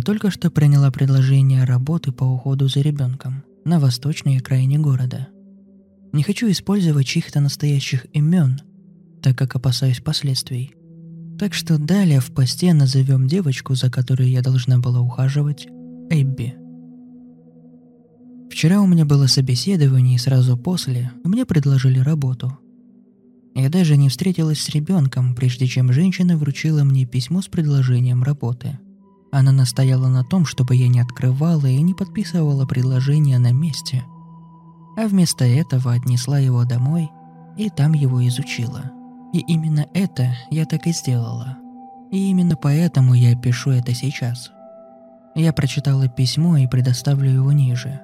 Я только что приняла предложение работы по уходу за ребенком на восточной окраине города. Не хочу использовать чьих-то настоящих имен, так как опасаюсь последствий. Так что далее в посте назовем девочку, за которой я должна была ухаживать, Эбби. Вчера у меня было собеседование, и сразу после мне предложили работу. Я даже не встретилась с ребенком, прежде чем женщина вручила мне письмо с предложением работы – она настояла на том, чтобы я не открывала и не подписывала предложение на месте. А вместо этого отнесла его домой и там его изучила. И именно это я так и сделала. И именно поэтому я пишу это сейчас. Я прочитала письмо и предоставлю его ниже.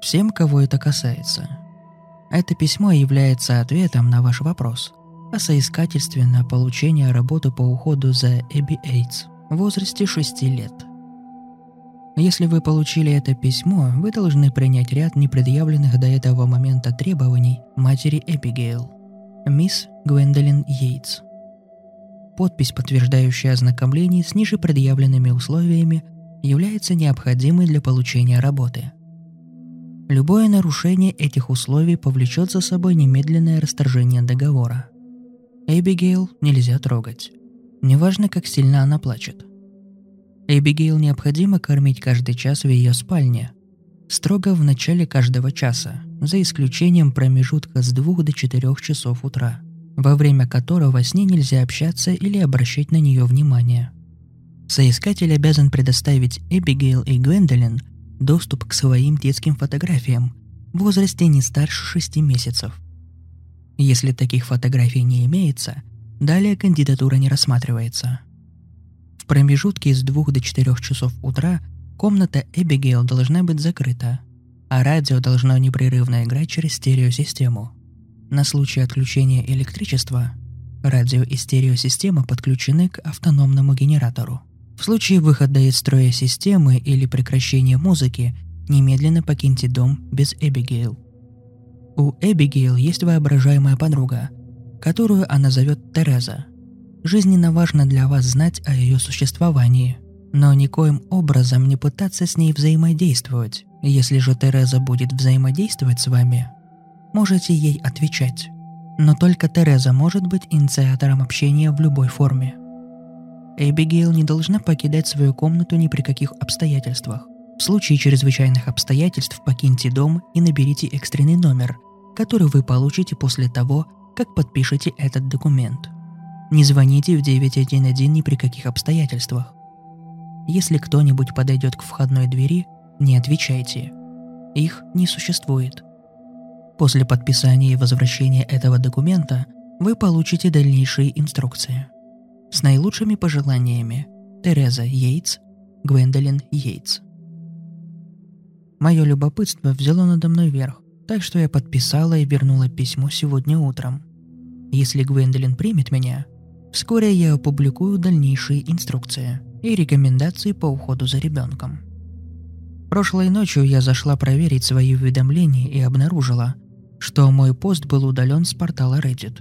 Всем, кого это касается. Это письмо является ответом на ваш вопрос – о соискательстве на получение работы по уходу за Эбби Эйтс в возрасте 6 лет. Если вы получили это письмо, вы должны принять ряд непредъявленных до этого момента требований матери Эбигейл, мисс Гвендолин Йейтс. Подпись, подтверждающая ознакомление с ниже предъявленными условиями, является необходимой для получения работы. Любое нарушение этих условий повлечет за собой немедленное расторжение договора – Эбигейл нельзя трогать. Неважно, как сильно она плачет. Эбигейл необходимо кормить каждый час в ее спальне. Строго в начале каждого часа, за исключением промежутка с 2 до 4 часов утра, во время которого с ней нельзя общаться или обращать на нее внимание. Соискатель обязан предоставить Эбигейл и Гвендолин доступ к своим детским фотографиям в возрасте не старше 6 месяцев. Если таких фотографий не имеется, далее кандидатура не рассматривается. В промежутке с 2 до 4 часов утра комната Эбигейл должна быть закрыта, а радио должно непрерывно играть через стереосистему. На случай отключения электричества радио и стереосистема подключены к автономному генератору. В случае выхода из строя системы или прекращения музыки, немедленно покиньте дом без Эбигейл. У Эбигейл есть воображаемая подруга, которую она зовет Тереза. Жизненно важно для вас знать о ее существовании, но никоим образом не пытаться с ней взаимодействовать. Если же Тереза будет взаимодействовать с вами, можете ей отвечать. Но только Тереза может быть инициатором общения в любой форме. Эбигейл не должна покидать свою комнату ни при каких обстоятельствах. В случае чрезвычайных обстоятельств покиньте дом и наберите экстренный номер, который вы получите после того, как подпишете этот документ. Не звоните в 911 ни при каких обстоятельствах. Если кто-нибудь подойдет к входной двери, не отвечайте. Их не существует. После подписания и возвращения этого документа вы получите дальнейшие инструкции. С наилучшими пожеланиями. Тереза Йейтс, Гвендолин Йейтс. Мое любопытство взяло надо мной верх, так что я подписала и вернула письмо сегодня утром. Если Гвендолин примет меня, вскоре я опубликую дальнейшие инструкции и рекомендации по уходу за ребенком. Прошлой ночью я зашла проверить свои уведомления и обнаружила, что мой пост был удален с портала Reddit.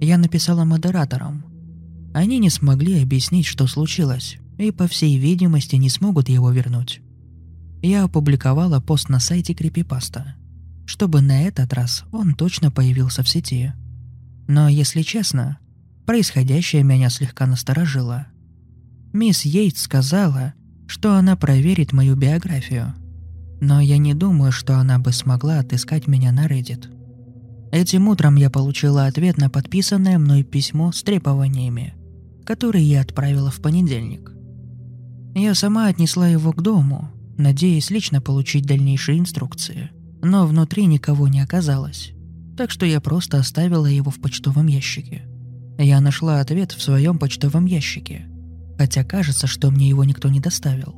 Я написала модераторам. Они не смогли объяснить, что случилось, и, по всей видимости, не смогут его вернуть. Я опубликовала пост на сайте Крипипаста – чтобы на этот раз он точно появился в сети. Но, если честно, происходящее меня слегка насторожило. Мисс Йейтс сказала, что она проверит мою биографию. Но я не думаю, что она бы смогла отыскать меня на Reddit. Этим утром я получила ответ на подписанное мной письмо с требованиями, которые я отправила в понедельник. Я сама отнесла его к дому, надеясь лично получить дальнейшие инструкции. Но внутри никого не оказалось. Так что я просто оставила его в почтовом ящике. Я нашла ответ в своем почтовом ящике, хотя кажется, что мне его никто не доставил.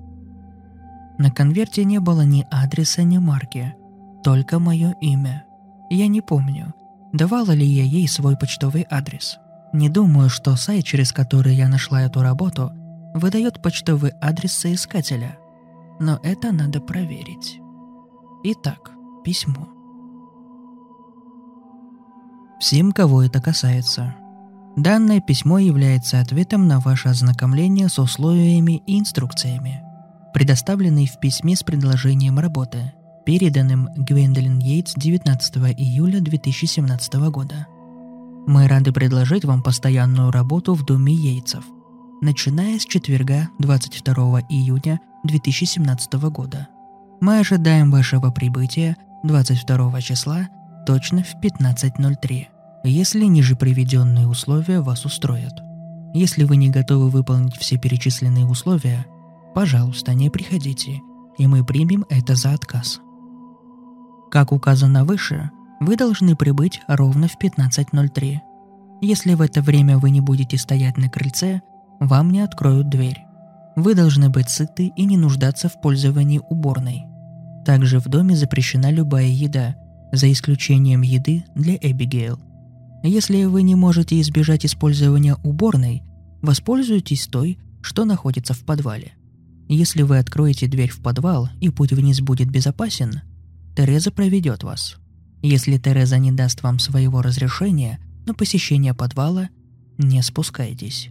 На конверте не было ни адреса, ни марки, только мое имя. Я не помню, давала ли я ей свой почтовый адрес. Не думаю, что сайт, через который я нашла эту работу, выдает почтовый адрес соискателя. Но это надо проверить. Итак, письмо. Всем, кого это касается. Данное письмо является ответом на ваше ознакомление с условиями и инструкциями, предоставленные в письме с предложением работы, переданным Гвендолин Йейтс 19 июля 2017 года. Мы рады предложить вам постоянную работу в доме Йейтсов, начиная с четверга 22 июня 2017 года. Мы ожидаем вашего прибытия 22 числа точно в 15.03, если ниже приведенные условия вас устроят. Если вы не готовы выполнить все перечисленные условия, пожалуйста, не приходите, и мы примем это за отказ. Как указано выше, вы должны прибыть ровно в 15.03. Если в это время вы не будете стоять на крыльце, вам не откроют дверь. Вы должны быть сыты и не нуждаться в пользовании уборной. Также в доме запрещена любая еда, за исключением еды для Эбигейл. Если вы не можете избежать использования уборной, воспользуйтесь той, что находится в подвале. Если вы откроете дверь в подвал и путь вниз будет безопасен, Тереза проведет вас. Если Тереза не даст вам своего разрешения на посещение подвала, не спускайтесь.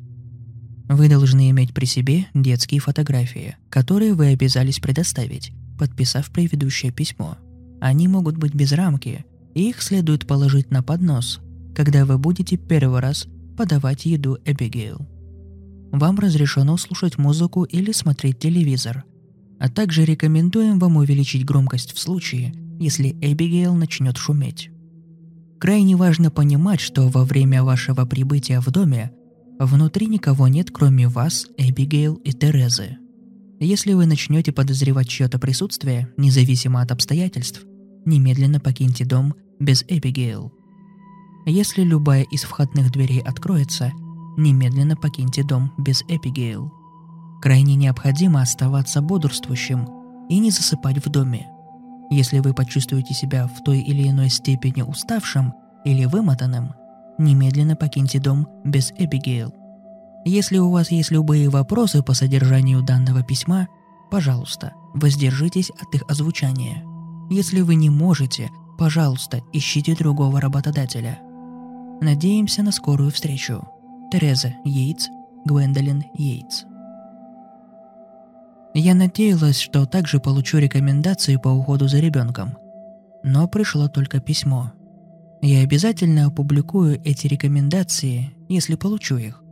Вы должны иметь при себе детские фотографии, которые вы обязались предоставить, подписав предыдущее письмо. Они могут быть без рамки, и их следует положить на поднос, когда вы будете первый раз подавать еду Эбигейл. Вам разрешено слушать музыку или смотреть телевизор, а также рекомендуем вам увеличить громкость в случае, если Эбигейл начнет шуметь. Крайне важно понимать, что во время вашего прибытия в доме внутри никого нет, кроме вас, Эбигейл и Терезы. Если вы начнете подозревать чье-то присутствие, независимо от обстоятельств, немедленно покиньте дом без Эбигейл. Если любая из входных дверей откроется, немедленно покиньте дом без Эбигейл. Крайне необходимо оставаться бодрствующим и не засыпать в доме. Если вы почувствуете себя в той или иной степени уставшим или вымотанным, немедленно покиньте дом без Эбигейл. Если у вас есть любые вопросы по содержанию данного письма, пожалуйста, воздержитесь от их озвучания. Если вы не можете, пожалуйста, ищите другого работодателя. Надеемся на скорую встречу. Тереза Йейтс, Гвендолин Йейтс. Я надеялась, что также получу рекомендации по уходу за ребенком. Но пришло только письмо. Я обязательно опубликую эти рекомендации, если получу их.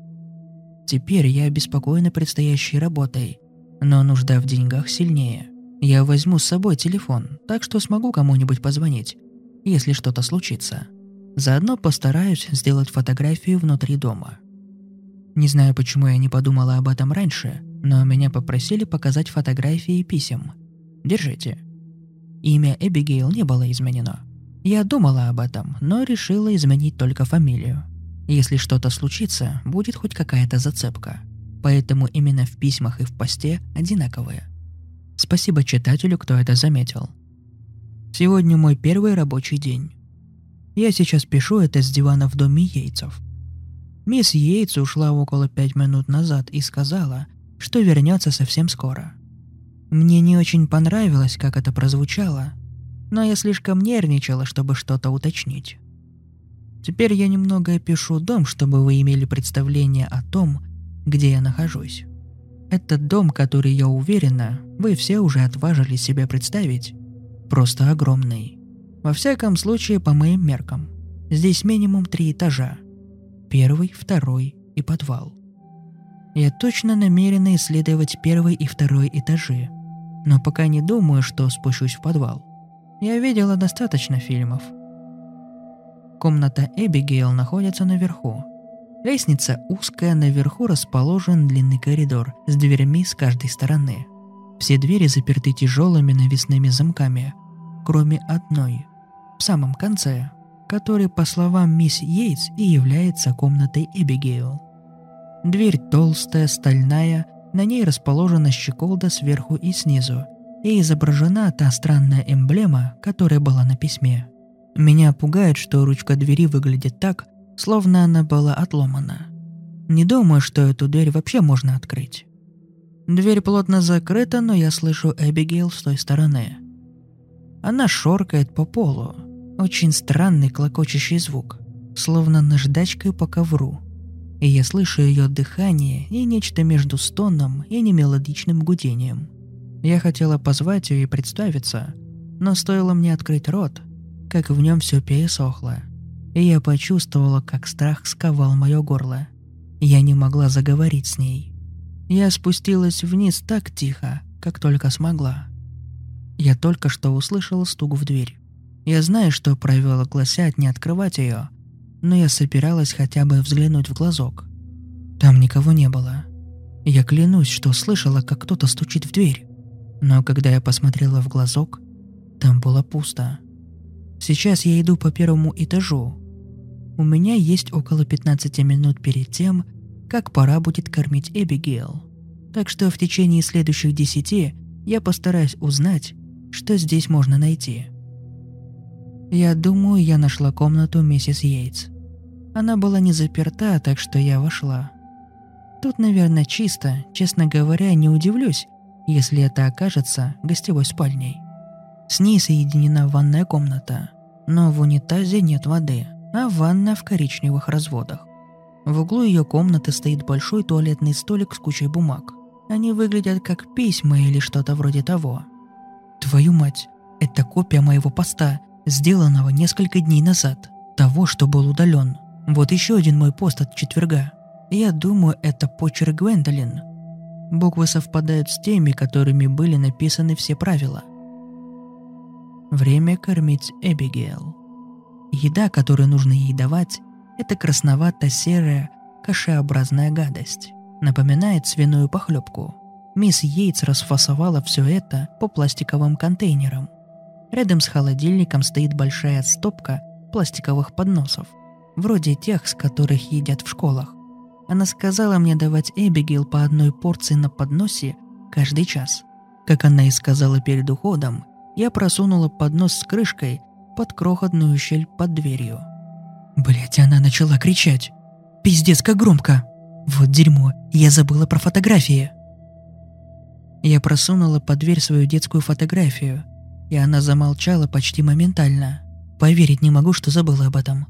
Теперь я обеспокоена предстоящей работой, но нужда в деньгах сильнее. Я возьму с собой телефон, так что смогу кому-нибудь позвонить, если что-то случится. Заодно постараюсь сделать фотографию внутри дома. Не знаю, почему я не подумала об этом раньше – но меня попросили показать фотографии писем. Держите. Имя Эбигейл не было изменено. Я думала об этом, но решила изменить только фамилию. Если что-то случится, будет хоть какая-то зацепка. Поэтому именно в письмах и в посте одинаковые. Спасибо читателю, кто это заметил. Сегодня мой первый рабочий день. Я сейчас пишу это с дивана в доме Йейтсов. Мисс Йейтс ушла около пять минут назад и сказала, что вернется совсем скоро. Мне не очень понравилось, как это прозвучало, но я слишком нервничала, чтобы что-то уточнить. Теперь я немного опишу дом, чтобы вы имели представление о том, где я нахожусь. Этот дом, который, я уверена, вы все уже отважили себе представить, просто огромный. Во всяком случае, по моим меркам. Здесь минимум три этажа. Первый, второй и подвал. Я точно намерена исследовать первый и второй этажи, но пока не думаю, что спущусь в подвал. Я видела достаточно фильмов. Комната Эбигейл находится наверху. Лестница узкая, наверху расположен длинный коридор с дверями с каждой стороны. Все двери заперты тяжелыми навесными замками, кроме одной, в самом конце, который, по словам мисс Йейтс, и является комнатой Эбигейл. Дверь толстая, стальная, на ней расположена щеколда сверху и снизу, и изображена та странная эмблема, которая была на письме. Меня пугает, что ручка двери выглядит так, словно она была отломана. Не думаю, что эту дверь вообще можно открыть. Дверь плотно закрыта, но я слышу Эбигейл с той стороны. Она шоркает по полу. Очень странный клокочущий звук, словно наждачкой по ковру. И я слышу ее дыхание и нечто между стоном и немелодичным гудением. Я хотела позвать ее и представиться, но стоило мне открыть рот, как в нем все пересохло – и я почувствовала, как страх сковал мое горло. Я не могла заговорить с ней. Я спустилась вниз так тихо, как только смогла. Я только что услышала стук в дверь. Я знаю, что правила гласят не открывать ее, но я собиралась хотя бы взглянуть в глазок. Там никого не было. Я клянусь, что слышала, как кто-то стучит в дверь. Но когда я посмотрела в глазок, там было пусто. Сейчас я иду по первому этажу, у меня есть около 15 минут перед тем, как пора будет кормить Эбигейл. Так что в течение следующих десяти я постараюсь узнать, что здесь можно найти. Я думаю, я нашла комнату миссис Йейтс. Она была не заперта, так что я вошла. Тут, наверное, чисто, честно говоря, не удивлюсь, если это окажется гостевой спальней. С ней соединена ванная комната, но в унитазе нет воды – а ванна в коричневых разводах. В углу ее комнаты стоит большой туалетный столик с кучей бумаг. Они выглядят как письма или что-то вроде того. Твою мать, это копия моего поста, сделанного несколько дней назад, того, что был удален. Вот еще один мой пост от четверга. Я думаю, это почерк Гвендолин. Буквы совпадают с теми, которыми были написаны все правила. Время кормить Эбигейл. Еда, которую нужно ей давать, это красновато-серая, кашеобразная гадость. Напоминает свиную похлебку. Мисс Йейтс расфасовала все это по пластиковым контейнерам. Рядом с холодильником стоит большая стопка пластиковых подносов, вроде тех, с которых едят в школах. Она сказала мне давать Эбигейл по одной порции на подносе каждый час. Как она и сказала перед уходом, я просунула поднос с крышкой под крохотную щель под дверью. Блять, она начала кричать. Пиздец, как громко. Вот дерьмо, я забыла про фотографии. Я просунула под дверь свою детскую фотографию, и она замолчала почти моментально. Поверить не могу, что забыла об этом.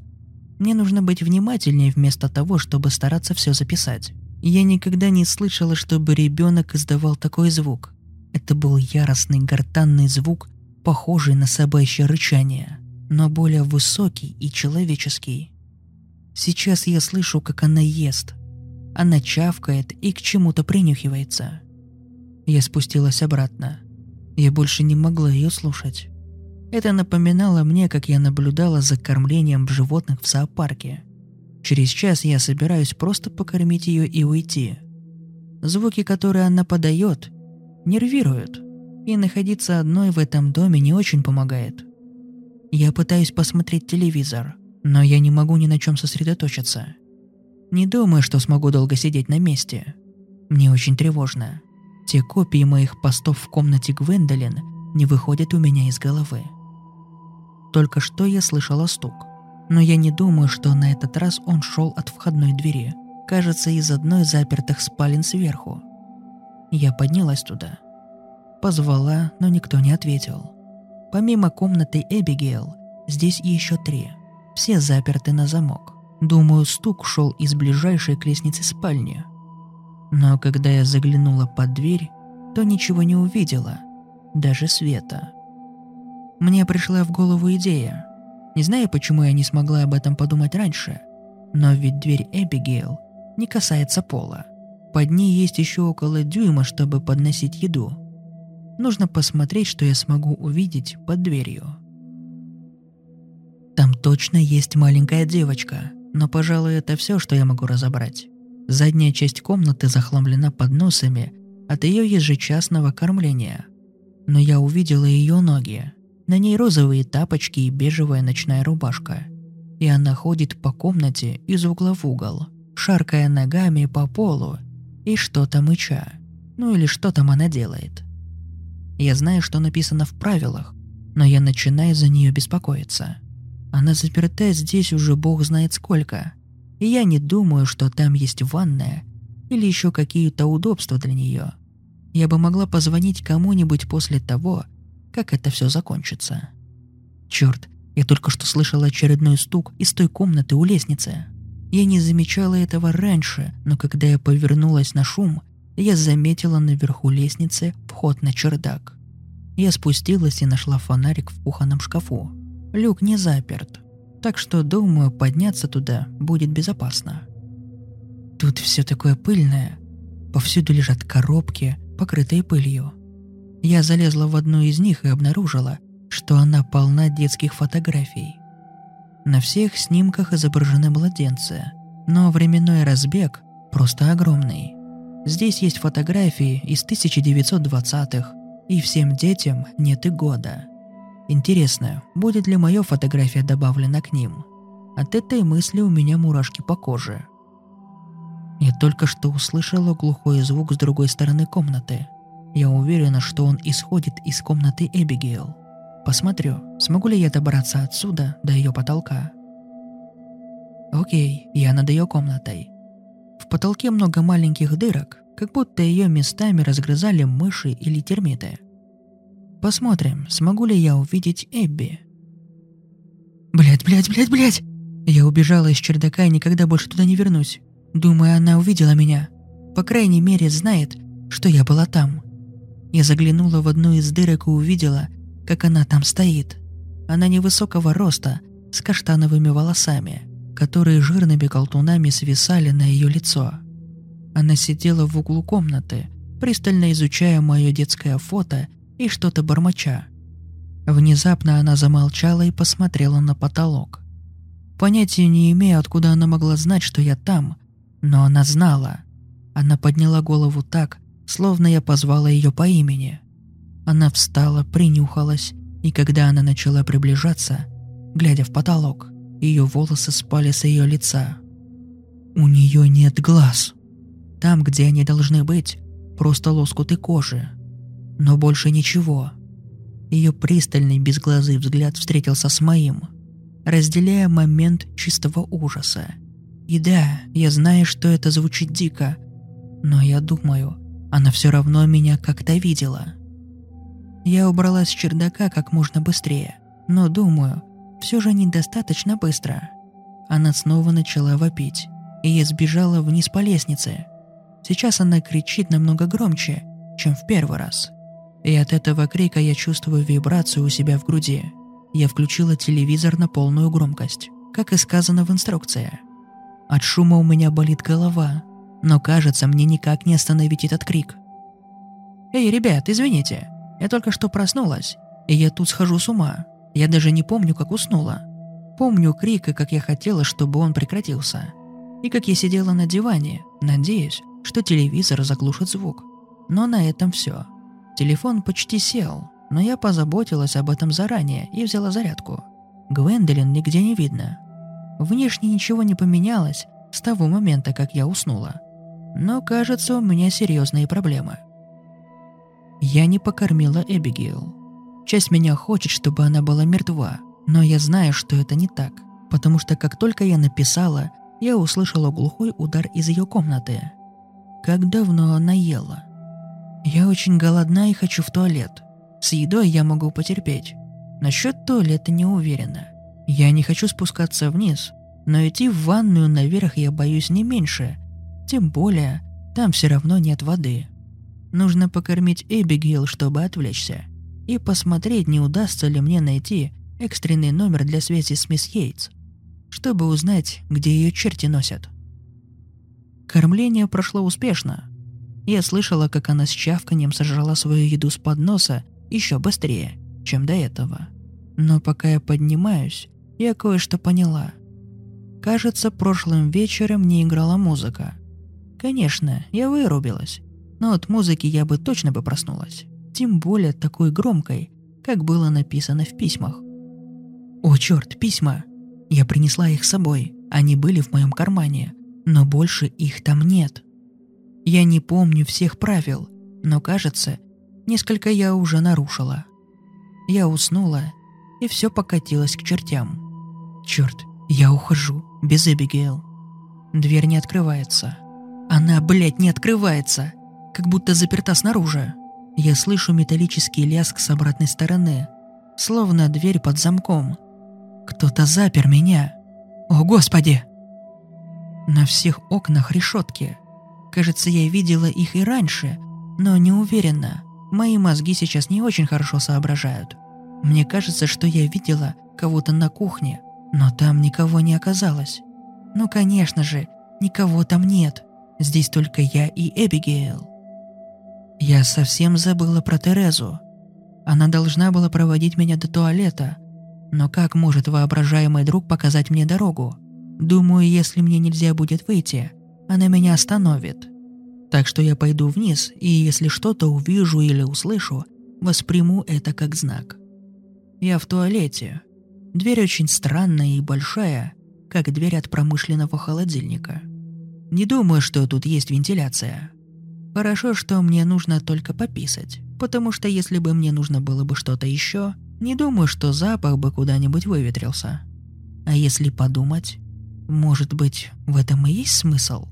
Мне нужно быть внимательнее вместо того, чтобы стараться все записать. Я никогда не слышала, чтобы ребенок издавал такой звук. Это был яростный гортанный звук, похожий на собачье рычание, но более высокий и человеческий. Сейчас я слышу, как она ест. Она чавкает и к чему-то принюхивается. Я спустилась обратно. Я больше не могла ее слушать. Это напоминало мне, как я наблюдала за кормлением животных в зоопарке. Через час я собираюсь просто покормить ее и уйти. Звуки, которые она подает, нервируют – и находиться одной в этом доме не очень помогает. Я пытаюсь посмотреть телевизор, но я не могу ни на чем сосредоточиться. Не думаю, что смогу долго сидеть на месте. Мне очень тревожно. Те копии моих постов в комнате Гвендолин не выходят у меня из головы. Только что я слышала стук, но я не думаю, что на этот раз он шел от входной двери. Кажется, из одной запертых спален сверху. Я поднялась туда – Позвала, но никто не ответил. Помимо комнаты Эбигейл, здесь еще три. Все заперты на замок. Думаю, стук шел из ближайшей к лестнице спальни. Но когда я заглянула под дверь, то ничего не увидела, даже света. Мне пришла в голову идея. Не знаю, почему я не смогла об этом подумать раньше, но ведь дверь Эбигейл не касается пола. Под ней есть еще около дюйма, чтобы подносить еду. Нужно посмотреть, что я смогу увидеть под дверью. Там точно есть маленькая девочка. Но, пожалуй, это все, что я могу разобрать. Задняя часть комнаты захламлена подносами от ее ежечасного кормления. Но я увидела ее ноги. На ней розовые тапочки и бежевая ночная рубашка. И она ходит по комнате из угла в угол, шаркая ногами по полу и что-то мыча. Ну или что там она делает. Я знаю, что написано в правилах, но я начинаю за нее беспокоиться. Она заперта здесь уже бог знает сколько, и я не думаю, что там есть ванная или еще какие-то удобства для нее. Я бы могла позвонить кому-нибудь после того, как это все закончится. Черт, я только что слышала очередной стук из той комнаты у лестницы. Я не замечала этого раньше, но когда я повернулась на шум, я заметила наверху лестницы вход на чердак. Я спустилась и нашла фонарик в кухонном шкафу. Люк не заперт, так что, думаю, подняться туда будет безопасно. Тут все такое пыльное. Повсюду лежат коробки, покрытые пылью. Я залезла в одну из них и обнаружила, что она полна детских фотографий. На всех снимках изображены младенцы, но временной разбег просто огромный. Здесь есть фотографии из 1920-х, и всем детям нет и года. Интересно, будет ли моя фотография добавлена к ним? От этой мысли у меня мурашки по коже. Я только что услышала глухой звук с другой стороны комнаты. Я уверена, что он исходит из комнаты Эбигейл. Посмотрю, смогу ли я добраться отсюда до ее потолка. Окей, я над ее комнатой. В потолке много маленьких дырок, как будто ее местами разгрызали мыши или термиты. Посмотрим, смогу ли я увидеть Эбби. Блять, блять, блять, блять! Я убежала из чердака и никогда больше туда не вернусь. Думаю, она увидела меня. По крайней мере, знает, что я была там. Я заглянула в одну из дырок и увидела, как она там стоит. Она невысокого роста, с каштановыми волосами, которые жирными колтунами свисали на ее лицо. Она сидела в углу комнаты, пристально изучая мое детское фото и что-то бормоча. Внезапно она замолчала и посмотрела на потолок. Понятия не имею, откуда она могла знать, что я там, но она знала. Она подняла голову так, словно я позвала ее по имени. Она встала, принюхалась, и когда она начала приближаться, глядя в потолок, ее волосы спали с ее лица. У нее нет глаз. Там, где они должны быть, просто лоскуты кожи. Но больше ничего. Ее пристальный безглазый взгляд встретился с моим, разделяя момент чистого ужаса. И да, я знаю, что это звучит дико, но я думаю, она все равно меня как-то видела. Я убралась с чердака как можно быстрее, но думаю, все же недостаточно быстро. Она снова начала вопить, и я сбежала вниз по лестнице. Сейчас она кричит намного громче, чем в первый раз. И от этого крика я чувствую вибрацию у себя в груди. Я включила телевизор на полную громкость, как и сказано в инструкции. От шума у меня болит голова, но кажется, мне никак не остановить этот крик. «Эй, ребят, извините, я только что проснулась, и я тут схожу с ума. Я даже не помню, как уснула. Помню крик и как я хотела, чтобы он прекратился. И как я сидела на диване, надеясь, что телевизор заглушит звук. Но на этом все. Телефон почти сел, но я позаботилась об этом заранее и взяла зарядку. Гвендолин нигде не видно. Внешне ничего не поменялось с того момента, как я уснула. Но кажется, у меня серьезные проблемы – я не покормила Эбигейл. Часть меня хочет, чтобы она была мертва, но я знаю, что это не так, потому что как только я написала, я услышала глухой удар из ее комнаты. Как давно она ела? Я очень голодна и хочу в туалет. С едой я могу потерпеть. Насчет туалета не уверена. Я не хочу спускаться вниз, но идти в ванную наверх я боюсь не меньше. Тем более, там все равно нет воды. Нужно покормить Эбигейл, чтобы отвлечься. И посмотреть, не удастся ли мне найти экстренный номер для связи с мисс Йейтс, чтобы узнать, где ее черти носят. Кормление прошло успешно. Я слышала, как она с чавканием сожрала свою еду с подноса еще быстрее, чем до этого. Но пока я поднимаюсь, я кое-что поняла. Кажется, прошлым вечером не играла музыка. Конечно, я вырубилась, но от музыки я бы точно бы проснулась. Тем более такой громкой, как было написано в письмах. О, черт, письма! Я принесла их с собой. Они были в моем кармане, но больше их там нет. Я не помню всех правил, но кажется, несколько я уже нарушила. Я уснула, и все покатилось к чертям. Черт, я ухожу, без Эбигейл. Дверь не открывается. Она, блядь, не открывается, как будто заперта снаружи. Я слышу металлический лязг с обратной стороны, словно дверь под замком. Кто-то запер меня. О, Господи! На всех окнах решетки. Кажется, я видела их и раньше, но не уверена. Мои мозги сейчас не очень хорошо соображают. Мне кажется, что я видела кого-то на кухне, но там никого не оказалось. Ну, конечно же, никого там нет. Здесь только я и Эбигейл. Я совсем забыла про Терезу. Она должна была проводить меня до туалета. Но как может воображаемый друг показать мне дорогу? Думаю, если мне нельзя будет выйти, она меня остановит. Так что я пойду вниз, и если что-то увижу или услышу, восприму это как знак. Я в туалете. Дверь очень странная и большая, как дверь от промышленного холодильника. Не думаю, что тут есть вентиляция. Хорошо, что мне нужно только пописать, потому что если бы мне нужно было бы что-то еще, не думаю, что запах бы куда-нибудь выветрился. А если подумать, может быть, в этом и есть смысл?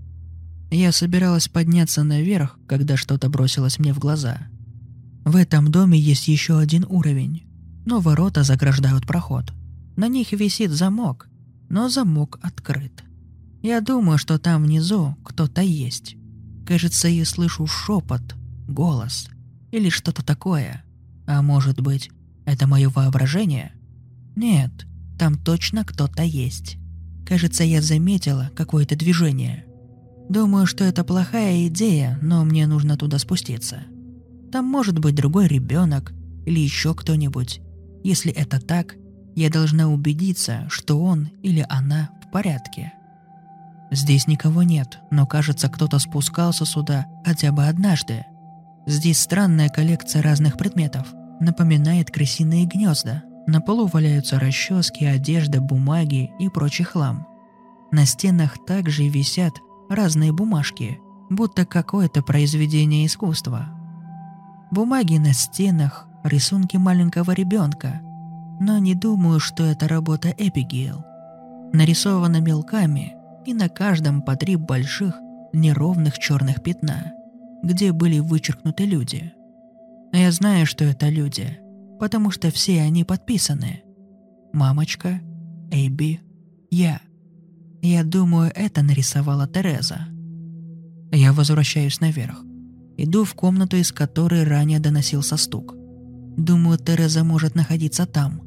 Я собиралась подняться наверх, когда что-то бросилось мне в глаза. В этом доме есть еще один уровень, но ворота заграждают проход. На них висит замок, но замок открыт. Я думаю, что там внизу кто-то есть. Кажется, я слышу шепот, голос или что-то такое. А может быть, это мое воображение? Нет, там точно кто-то есть. Кажется, я заметила какое-то движение. Думаю, что это плохая идея, но мне нужно туда спуститься. Там может быть другой ребенок или еще кто-нибудь. Если это так, я должна убедиться, что он или она в порядке. Здесь никого нет, но кажется, кто-то спускался сюда хотя бы однажды. Здесь странная коллекция разных предметов. Напоминает крысиные гнезда. На полу валяются расчески, одежда, бумаги и прочий хлам. На стенах также висят разные бумажки, будто какое-то произведение искусства. Бумаги на стенах, рисунки маленького ребенка. Но не думаю, что это работа Эпигейл. Нарисовано мелками – и на каждом по три больших, неровных черных пятна, где были вычеркнуты люди. Я знаю, что это люди, потому что все они подписаны. Мамочка, Эйби, я. Я думаю, это нарисовала Тереза. Я возвращаюсь наверх. Иду в комнату, из которой ранее доносился стук. Думаю, Тереза может находиться там.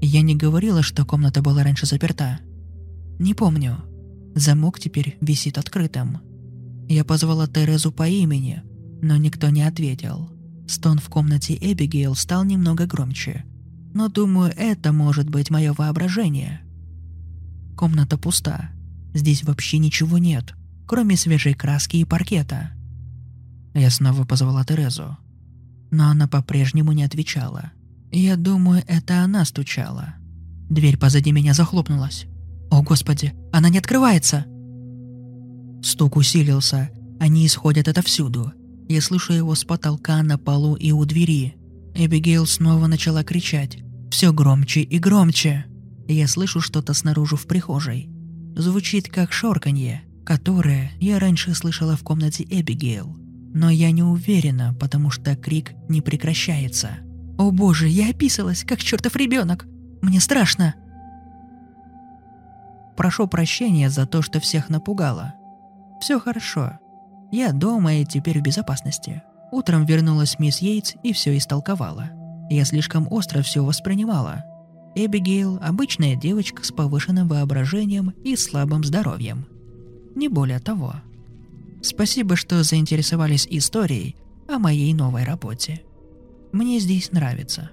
Я не говорила, что комната была раньше заперта. Не помню. Замок теперь висит открытым. Я позвала Терезу по имени, но никто не ответил. Стон в комнате Эбигейл стал немного громче. Но думаю, это может быть мое воображение. Комната пуста. Здесь вообще ничего нет, кроме свежей краски и паркета. Я снова позвала Терезу. Но она по-прежнему не отвечала. Я думаю, это она стучала. Дверь позади меня захлопнулась. «О, Господи, она не открывается!» Стук усилился. Они исходят отовсюду. Я слышу его с потолка, на полу и у двери. Эбигейл снова начала кричать. Все громче и громче. Я слышу что-то снаружи в прихожей. Звучит как шорканье, которое я раньше слышала в комнате Эбигейл. Но я не уверена, потому что крик не прекращается. «О боже, я описалась, как чертов ребенок! Мне страшно!» Прошу прощения за то, что всех напугала. Все хорошо. Я дома и теперь в безопасности. Утром вернулась мисс Йейтс и все истолковала. Я слишком остро все воспринимала. Эбигейл – обычная девочка с повышенным воображением и слабым здоровьем. Не более того. Спасибо, что заинтересовались историей о моей новой работе. Мне здесь нравится.